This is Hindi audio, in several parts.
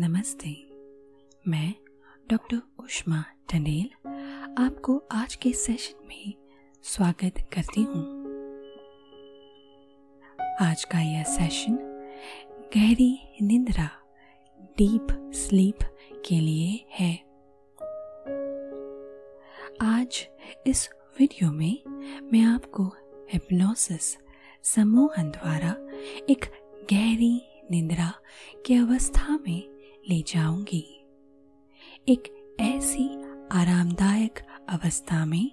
नमस्ते। मैं डॉक्टर उष्मा टंडेल आपको आज के सेशन में स्वागत करती हूँ। आज का यह सेशन गहरी निंद्रा, डीप स्लीप के लिए है। आज इस वीडियो में मैं आपको हिप्नोसिस सम्मोहन द्वारा एक गहरी निंद्रा की अवस्था में ले जाऊँगी। एक ऐसी आरामदायक अवस्था में,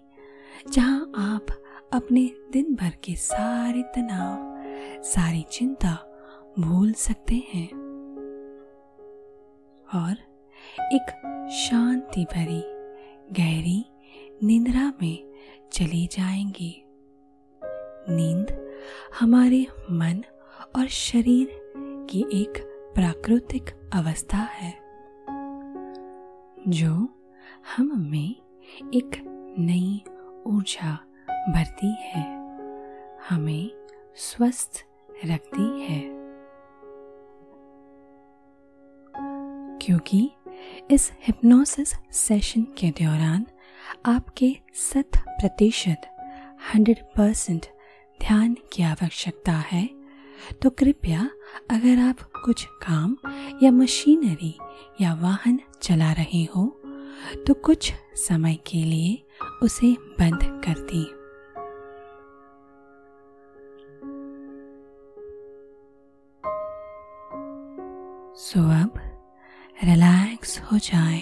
जहाँ आप अपने दिन भर के सारे तनाव, सारी चिंता भूल सकते हैं। और एक शांति भरी, गहरी निंद्रा में चले जाएँगे। नींद हमारे मन और शरीर की एक प्राकृतिक अवस्था है, जो हम में एक नई ऊर्जा भरती है, हमें स्वस्थ रखती है। क्योंकि इस हिप्नोसिस सेशन के दौरान आपके शत प्रतिशत हंड्रेड परसेंट ध्यान की आवश्यकता है तो कृपया अगर आप कुछ काम या मशीनरी या वाहन चला रहे हो तो कुछ समय के लिए उसे बंद कर दें। सो अब रिलैक्स हो जाए।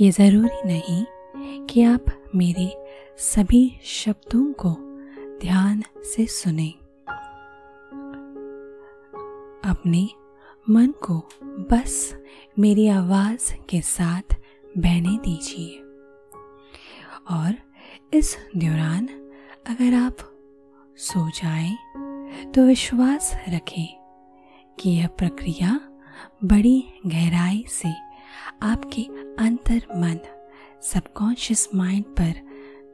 ये ज़रूरी नहीं कि आप मेरे सभी शब्दों को ध्यान से सुने। अपने मन को बस मेरी आवाज़ के साथ बहने दीजिए। और इस दौरान अगर आप सो जाएँ तो विश्वास रखें कि यह प्रक्रिया बड़ी गहराई से आपके अंतर मन सबकॉन्शियस माइंड पर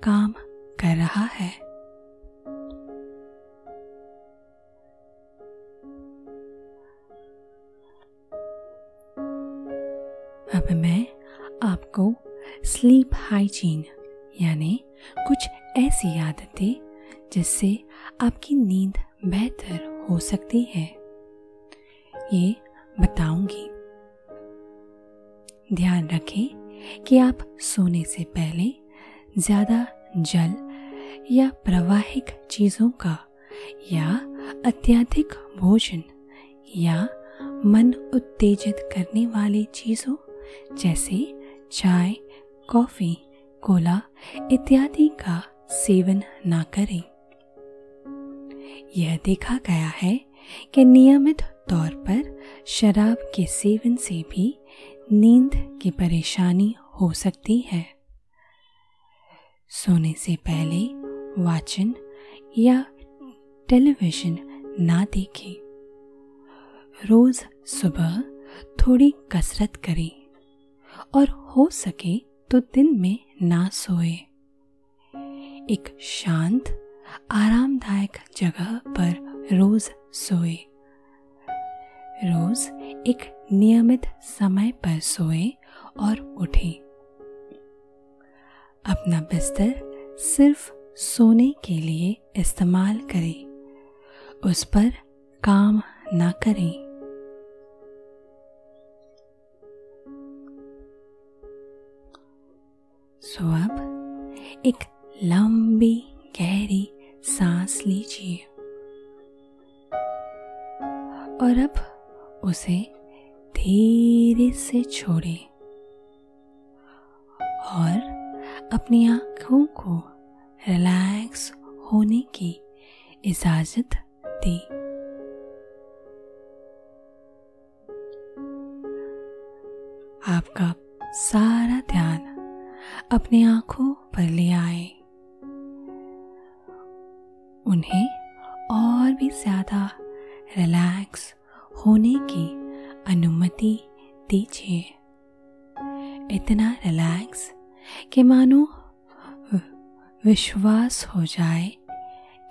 काम कर रहा है। स्लीप हाइजीन यानी कुछ ऐसी आदतें जिससे आपकी नींद बेहतर हो सकती है। ये बताऊँगी। ध्यान रखें कि आप सोने से पहले ज़्यादा जल या प्रवाहिक चीज़ों का या अत्यधिक भोजन या मन उत्तेजित करने वाली चीज़ों, जैसे चाय कॉफ़ी, कोला इत्यादि का सेवन ना करें। यह देखा गया है कि नियमित तौर पर शराब के सेवन से भी नींद की परेशानी हो सकती है। सोने से पहले वाचन या टेलीविज़न ना देखें। रोज सुबह थोड़ी कसरत करें और हो सके तो दिन में ना सोए। एक शांत, आरामदायक जगह पर रोज सोए। रोज एक नियमित समय पर सोए और उठे। अपना बिस्तर सिर्फ़ सोने के लिए इस्तेमाल करें। उस पर काम ना करें। सो अब एक लंबी, गहरी सांस लीजिए। और अब उसे धीरे से छोड़े। और अपनी आँखों को रिलैक्स होने की इजाज़त दी। आपका सारा ध्यान अपने आँखों पर ले आए। उन्हें और भी ज़्यादा रिलैक्स होने की अनुमति दीजिए। इतना रिलैक्स कि मानो विश्वास हो जाए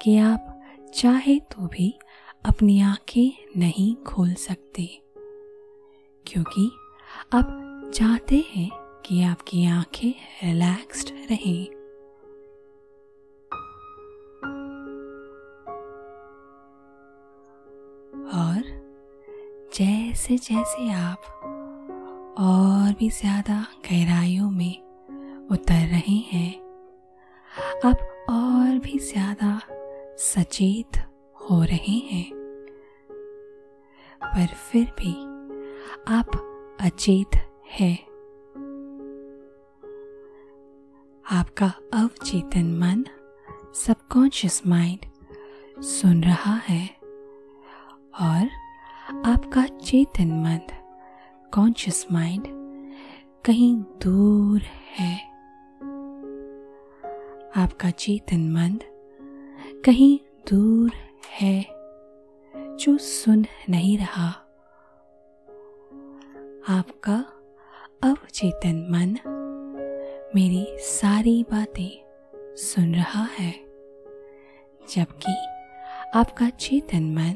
कि आप चाहे तो भी अपनी आँखें नहीं खोल सकते, क्योंकि आप चाहते हैं कि आपकी आँखें रिलैक्स्ड रहें। और जैसे जैसे आप और भी ज़्यादा गहराइयों में उतर रहे हैं, आप और भी ज़्यादा सचेत हो रहे हैं। पर फिर भी आप अचेत है। आपका अवचेतन मन सबकॉन्शियस माइंड सुन रहा है और आपका चेतन मन कॉन्शियस माइंड कहीं दूर है। आपका चेतन मन कहीं दूर है जो सुन नहीं रहा। आपका अवचेतन मन मेरी सारी बातें सुन रहा है। जबकि आपका चेतन मन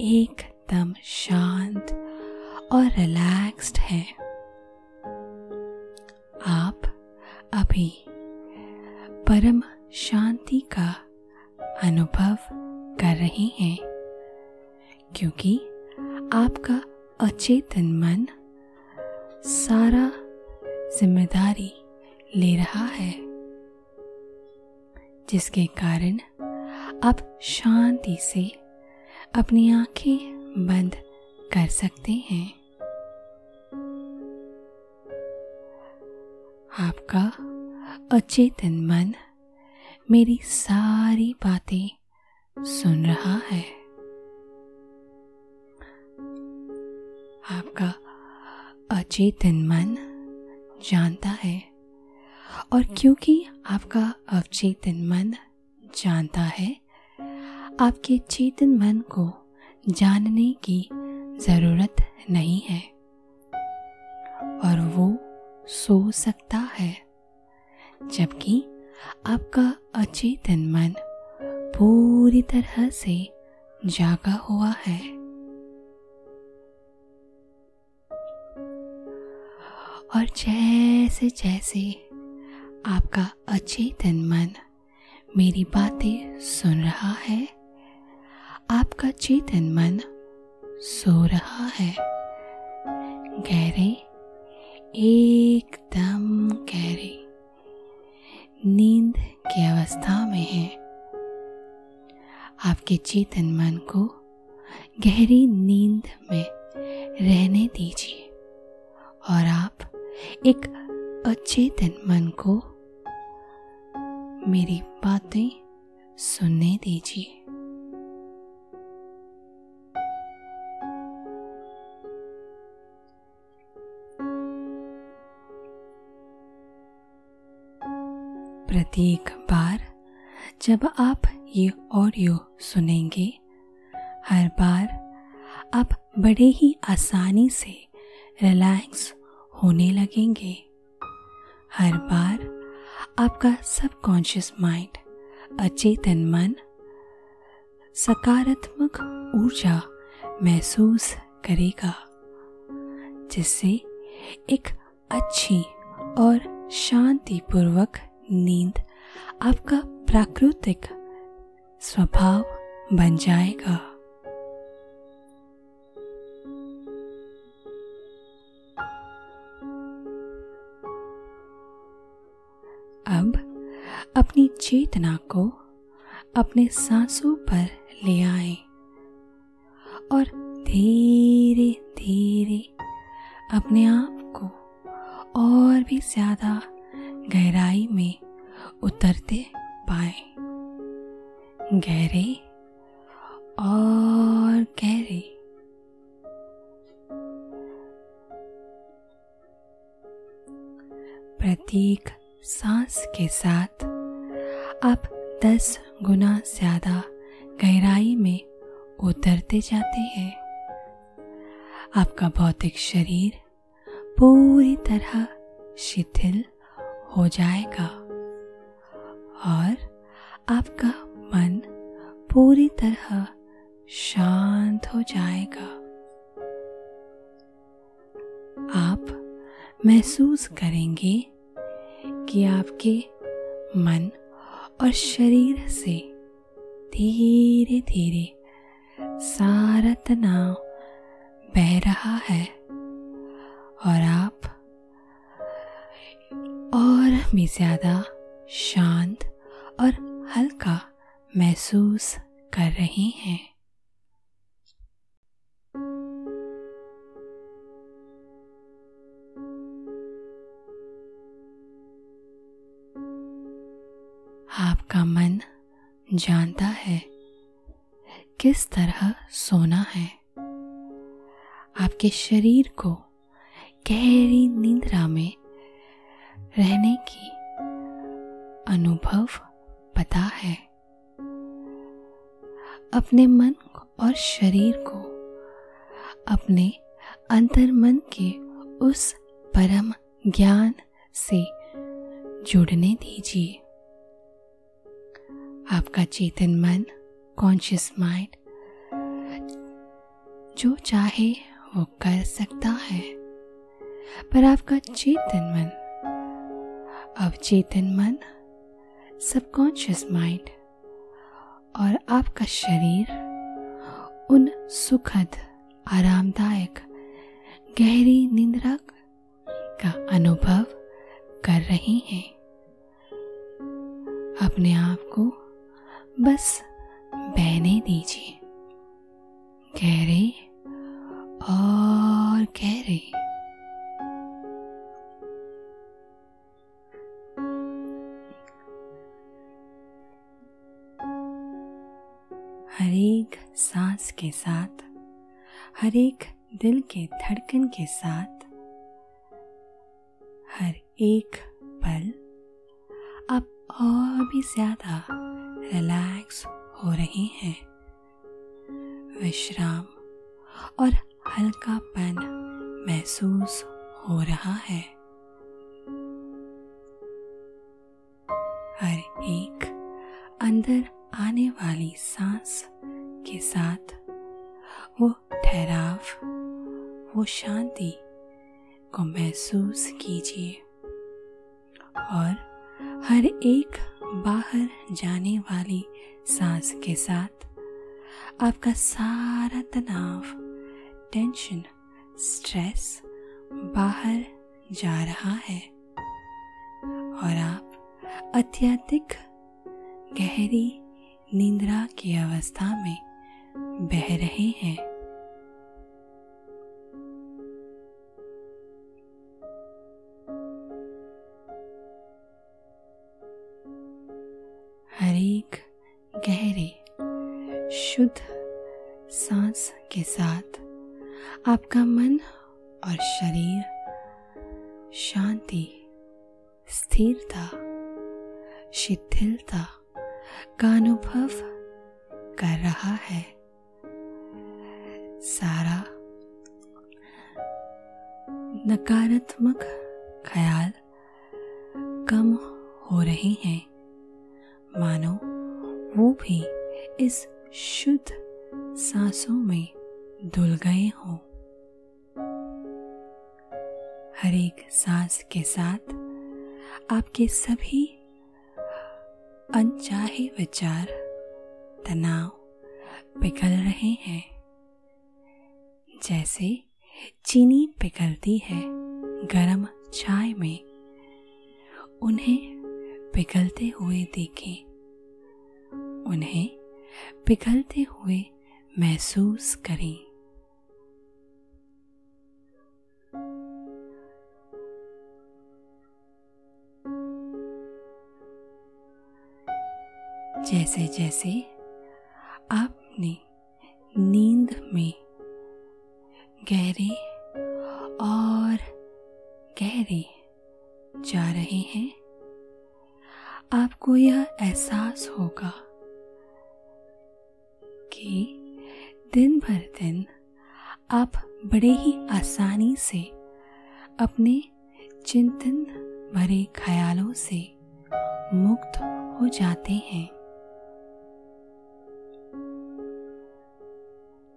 एकदम शांत और रिलैक्स्ड है। आप अभी परम शांति का अनुभव कर रहे हैं, क्योंकि आपका अचेतन मन सारा ज़िम्मेदारी ले रहा है, जिसके कारण आप शांति से अपनी आँखें बंद कर सकते हैं। आपका अचेतन मन मेरी सारी बातें सुन रहा है। आपका अचेतन मन जानता है। और क्योंकि आपका अवचेतन मन जानता है, आपके चेतन मन को जानने की ज़रूरत नहीं है। और वो सो सकता है, जबकि आपका अचेतन मन पूरी तरह से जागा हुआ है। और जैसे जैसे आपका अचेतन मन मेरी बातें सुन रहा है। आपका चेतन मन सो रहा है। गहरे, एकदम गहरे। नींद की अवस्था में है। आपके चेतन मन को गहरी नींद में रहने दीजिए और आप एक अचेतन मन को मेरी बातें सुनने दीजिए। प्रत्येक बार जब आप ये ऑडियो सुनेंगे, हर बार आप बड़े ही आसानी से रिलैक्स होने लगेंगे। हर बार आपका सबकॉन्शियस माइंड, अचेतन मन, सकारात्मक ऊर्जा महसूस करेगा, जिससे एक अच्छी और शांतिपूर्वक नींद आपका प्राकृतिक स्वभाव बन जाएगा। चेतना को अपने सांसों पर ले आए और धीरे धीरे अपने आप को और भी ज़्यादा गहराई में उतरते पाए। गहरे और गहरे। प्रत्येक सांस के साथ आप दस गुना ज़्यादा गहराई में उतरते जाते हैं। आपका भौतिक शरीर पूरी तरह शिथिल हो जाएगा और आपका मन पूरी तरह शांत हो जाएगा। आप महसूस करेंगे कि आपके मन और शरीर से धीरे धीरे सारा तनाव बह रहा है। और आप और भी ज़्यादा शांत और हल्का महसूस कर रहे हैं। जानता है किस तरह सोना है। आपके शरीर को गहरी निंद्रा में रहने की अनुभव पता है। अपने मन और शरीर को अपने अंतर मन के उस परम ज्ञान से जुड़ने दीजिए। आपका चेतन मन कॉन्शियस माइंड जो चाहे वो कर सकता है। पर आपका चेतन मन अवचेतन मन सबकॉन्शियस माइंड और आपका शरीर, उन सुखद, आरामदायक, गहरी निंद्रा का अनुभव कर रहे हैं। अपने आप को बस बहने दीजिए। गहरे और गहरे। हर एक सांस के साथ हर एक दिल के धड़कन के साथ, हर एक पल आप और भी ज़्यादा रिलैक्स हो रहे हैं। विश्राम और हल्कापन महसूस हो रहा है। हर एक अंदर आने वाली सांस के साथ वो ठहराव, वो शांति को महसूस कीजिए। और हर एक बाहर जाने वाली सांस के साथ आपका सारा तनाव टेंशन स्ट्रेस बाहर जा रहा है। और आप अत्यधिक गहरी निंद्रा की अवस्था में बह रहे हैं। हर एक सांस के साथ आपके सभी अनचाहे विचार, तनाव पिघल रहे हैं। जैसे चीनी पिघलती है गरम चाय में, उन्हें पिघलते हुए देखें। उन्हें पिघलते हुए महसूस करें। जैसे जैसे आपने नींद में गहरे और गहरे जा रहे हैं, आपको यह एहसास होगा कि दिन भर दिन आप बड़े ही आसानी से अपने चिंतन भरे ख्यालों से मुक्त हो जाते हैं।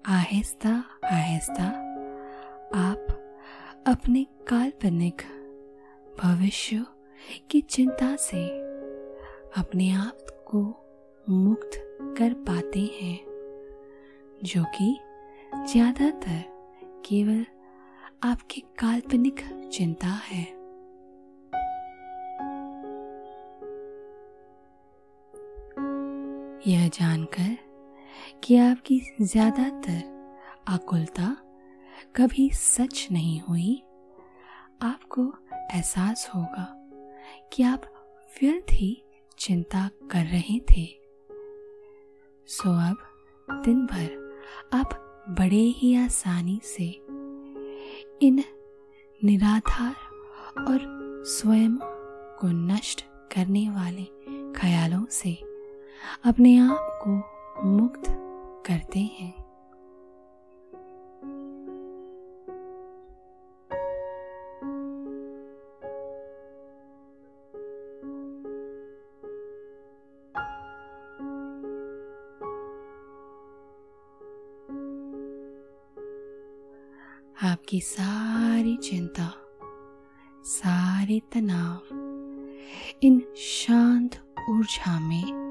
आहिस्ता आहिस्ता, आप अपने काल्पनिक भविष्य की चिंता से अपने आप को मुक्त कर पाते हैं, जो कि ज़्यादातर केवल आपकी काल्पनिक चिंता है। यह जानकर कि आपकी ज़्यादातर आकुलता कभी सच नहीं हुई। आपको एहसास होगा कि आप व्यर्थ ही चिंता कर रहे थे। सो अब दिन भर आप बड़े ही आसानी से इन निराधार और स्वयं को नष्ट करने वाले ख्यालों से अपने आप को मुक्त करते हैं। आपकी सारी चिंता, सारे तनाव इन शांत ऊर्जा में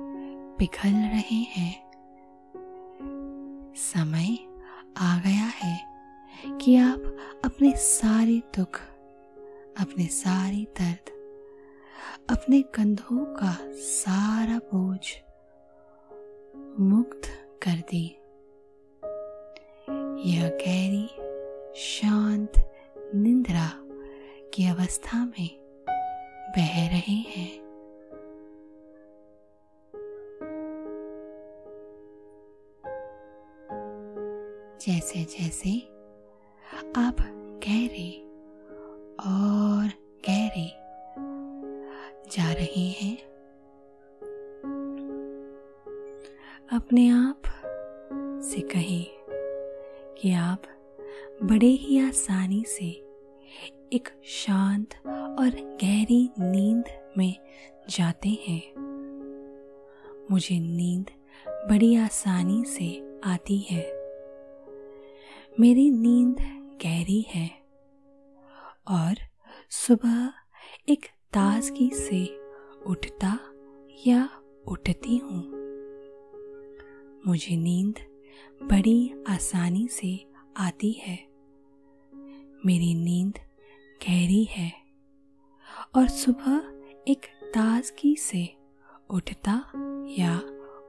पिघल रहे हैं। समय आ गया है कि आप अपने सारे दुख, अपने सारी दर्द, अपने कंधों का सारा बोझ मुक्त कर दी। यह गहरी, शांत निंद्रा की अवस्था में बह रहे हैं। जैसे जैसे आप गहरे और गहरे जा रहे हैं। अपने आप से कहें कि आप बड़े ही आसानी से एक शांत और गहरी नींद में जाते हैं। मुझे नींद बड़ी आसानी से आती है। मेरी नींद गहरी है। और सुबह एक ताजगी से उठता या उठती हूँ। मुझे नींद बड़ी आसानी से आती है। मेरी नींद गहरी है। और सुबह एक ताजगी से उठता या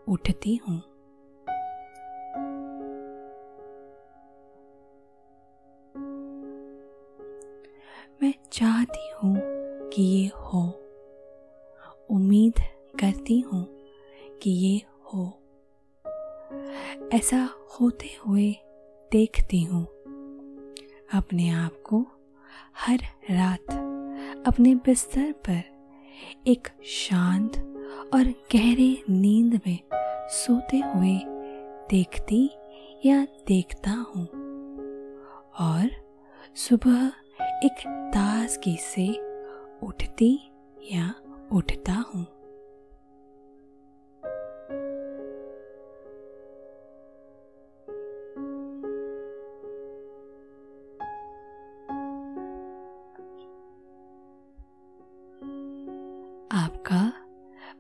उठती हूँ। चाहती हूँ कि ये हो। उम्मीद करती हूँ कि ये हो। ऐसा होते हुए देखती हूँ। अपने आप को हर रात अपने बिस्तर पर एक शांत और गहरे नींद में सोते हुए देखती या देखता हूँ। और सुबह एक ताजगी से उठती या उठता हूँ। आपका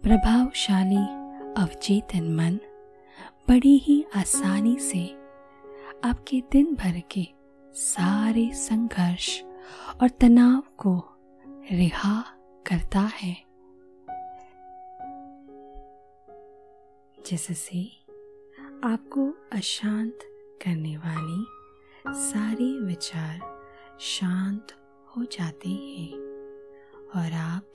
प्रभावशाली अवचेतन मन बड़ी ही आसानी से आपके दिन भर के सारे संघर्ष और तनाव को रिहा करता है। जिससे आपको अशांत करने वाली सारे विचार शांत हो जाते हैं और आप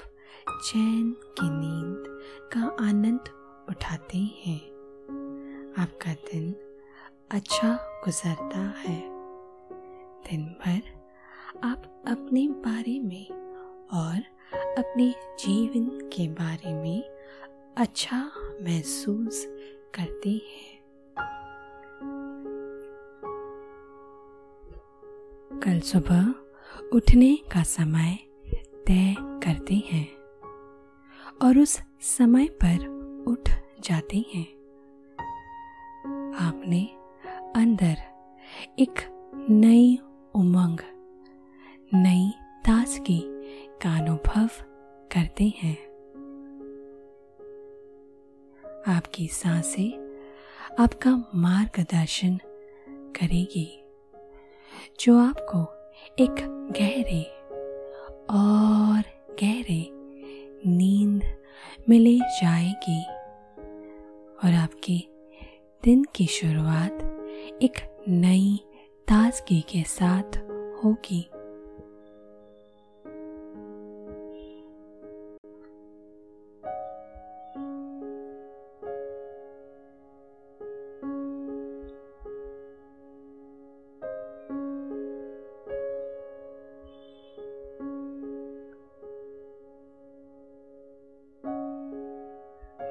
चैन की नींद का आनंद उठाते हैं। आपका दिन अच्छा गुजरता है। दिन भर आप अपने बारे में और अपने जीवन के बारे में अच्छा महसूस करते हैं। कल सुबह उठने का समय तय करते हैं और उस समय पर उठ जाते हैं। आपने अंदर एक नई उमंग नई ताजगी का अनुभव करते हैं। आपकी साँसें आपका मार्गदर्शन करेगी, जो आपको एक गहरे और गहरे नींद में ले जाएगी और आपके दिन की शुरुआत एक नई ताजगी के साथ होगी।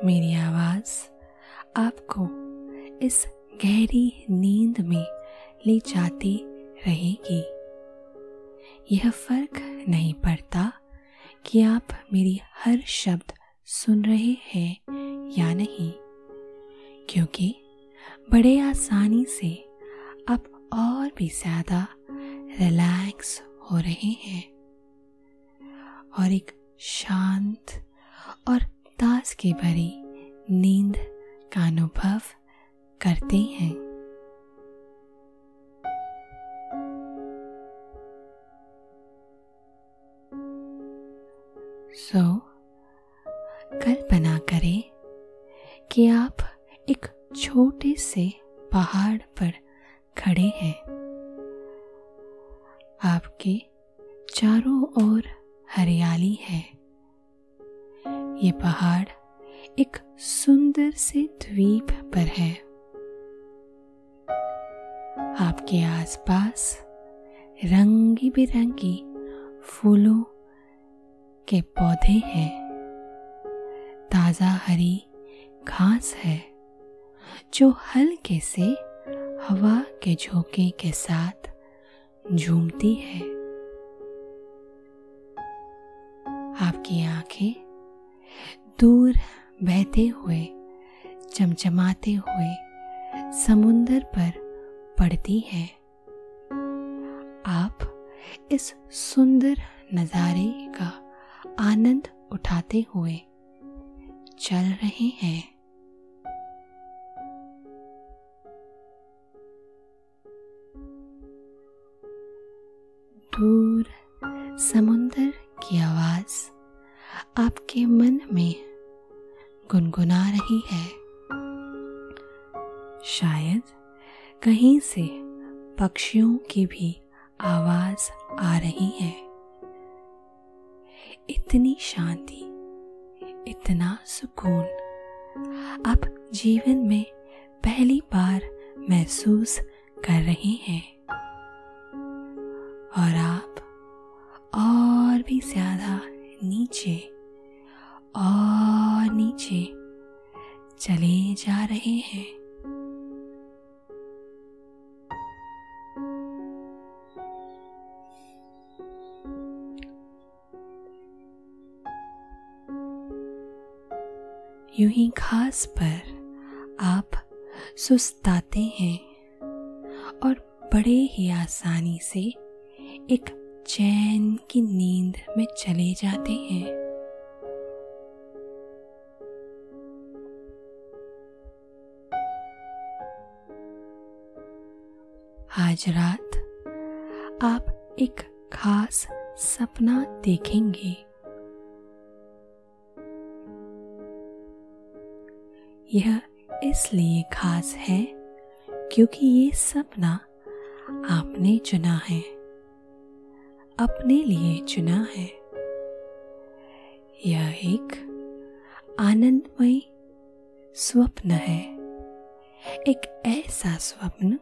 मेरी आवाज़ आपको इस गहरी नींद में ले जाती रहेगी। यह फ़र्क नहीं पड़ता कि आप मेरी हर शब्द सुन रहे हैं या नहीं, क्योंकि बड़े आसानी से आप और भी ज़्यादा रिलैक्स हो रहे हैं और एक शांत और ताज की भरी नींद का अनुभव करते हैं। सो so, कल्पना करें कि आप एक छोटे से पहाड़ पर खड़े हैं। आपके चारों ओर हरियाली है। ये पहाड़ एक सुंदर से द्वीप पर है। आपके आसपास रंगी बिरंगी फूलों के पौधे हैं। ताज़ा हरी घास है, जो हल्के से हवा के झोंके के साथ झूमती है। आपकी आँखें दूर बहते हुए, चमचमाते हुए समुंदर पर पड़ती है। आप इस सुंदर नज़ारे का आनंद उठाते हुए चल रहे हैं। दूर समुंदर की आवाज़ आपके मन में गुनगुना रही है। शायद कहीं से पक्षियों की भी आवाज़ आ रही है। इतनी शांति, इतना सुकून आप जीवन में पहली बार महसूस कर रहे हैं। और आप और भी ज़्यादा नीचे और नीचे चले जा रहे हैं। यूँ ही घास पर आप सुस्ताते हैं और बड़े ही आसानी से एक चैन की नींद में चले जाते हैं। आज रात आप एक खास सपना देखेंगे। यह इसलिए खास है क्योंकि ये सपना आपने चुना है। अपने लिए चुना है। यह एक आनंदमय स्वप्न है। एक ऐसा स्वप्न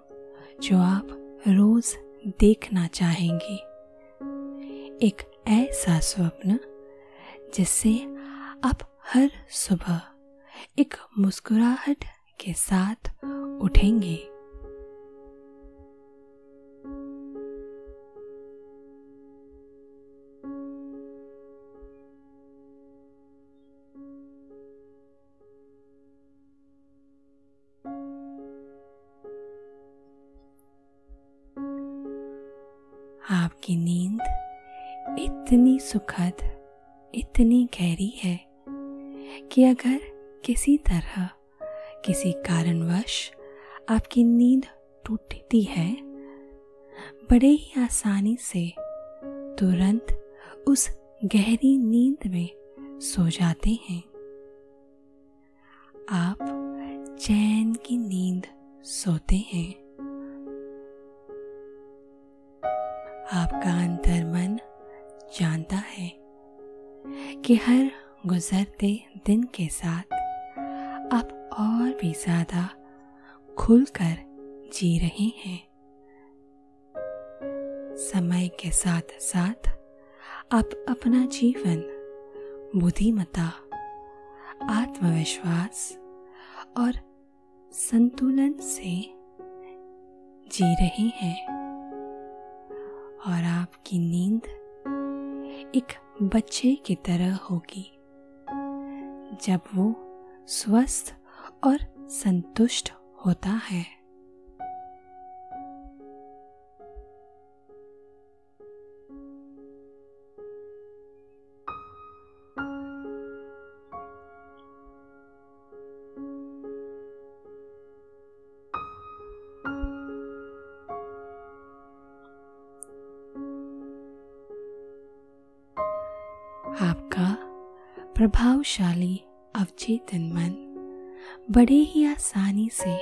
जो आप रोज देखना चाहेंगे। एक ऐसा स्वप्न, जिससे आप हर सुबह एक मुस्कुराहट के साथ उठेंगे। आपकी नींद इतनी सुखद, इतनी गहरी है कि अगर किसी तरह, किसी कारणवश आपकी नींद टूटती है, बड़े ही आसानी से तुरंत उस गहरी नींद में सो जाते हैं। आप चैन की नींद सोते हैं। आपका अंतर मन जानता है कि हर गुजरते दिन के साथ आप और भी ज़्यादा खुलकर जी रहे हैं। समय के साथ साथ आप अपना जीवन बुद्धिमता आत्मविश्वास और संतुलन से जी रहे हैं। और आपकी नींद एक बच्चे की तरह होगी, जब वो स्वस्थ और संतुष्ट होता है। प्रभावशाली अवचेतन मन बड़े ही आसानी से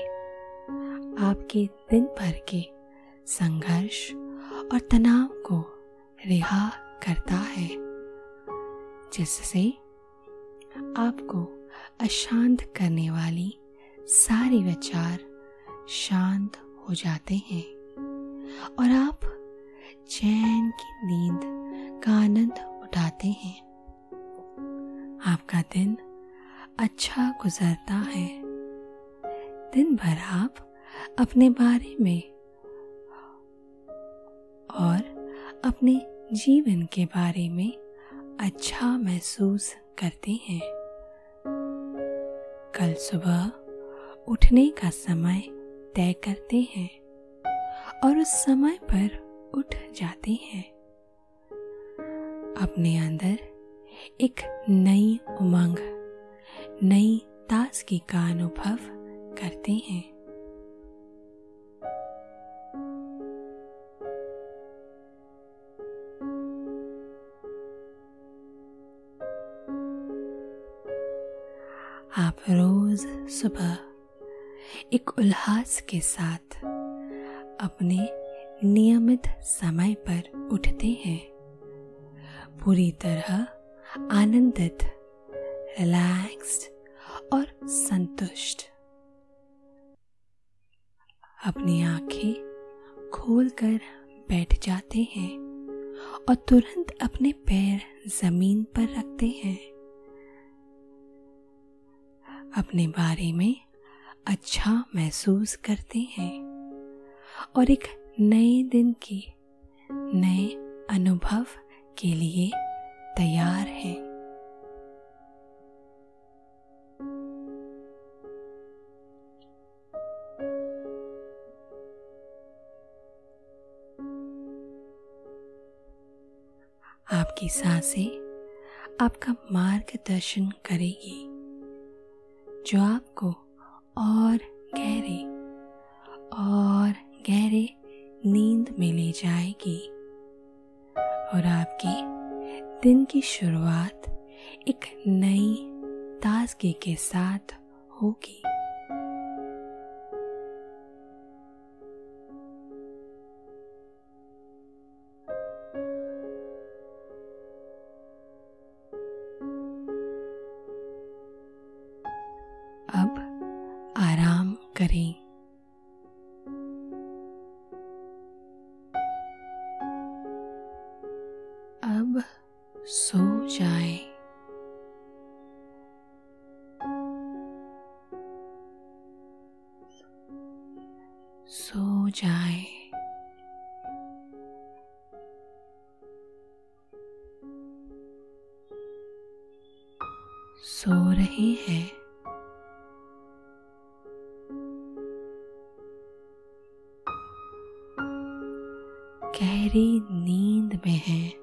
आपके दिन भर के संघर्ष और तनाव को रिहा करता है, जिससे आपको अशांत करने वाली सारे विचार शांत हो जाते हैं और आप चैन की नींद का आनंद उठाते हैं। आपका दिन अच्छा गुजरता है। दिन भर आप अपने बारे में और अपने जीवन के बारे में अच्छा महसूस करते हैं। कल सुबह उठने का समय तय करते हैं और उस समय पर उठ जाते हैं। अपने अंदर एक नई उमंग, नई ताजगी का अनुभव करते हैं। आप रोज सुबह एक उल्लास के साथ अपने नियमित समय पर उठते हैं। पूरी तरह आनंदित रिलैक्स्ड और संतुष्ट। अपनी आँखें खोलकर बैठ जाते हैं और तुरंत अपने पैर ज़मीन पर रखते हैं। अपने बारे में अच्छा महसूस करते हैं और एक नए दिन की, नए अनुभव के लिए तैयार हैं। आपकी साँसें आपका मार्गदर्शन करेगी, जो आपको और गहरे और गहरे नींद में ले जाएगी और आपकी दिन की शुरुआत एक नई ताजगी के साथ होगी। सो रहे हैं। गहरी नींद में है।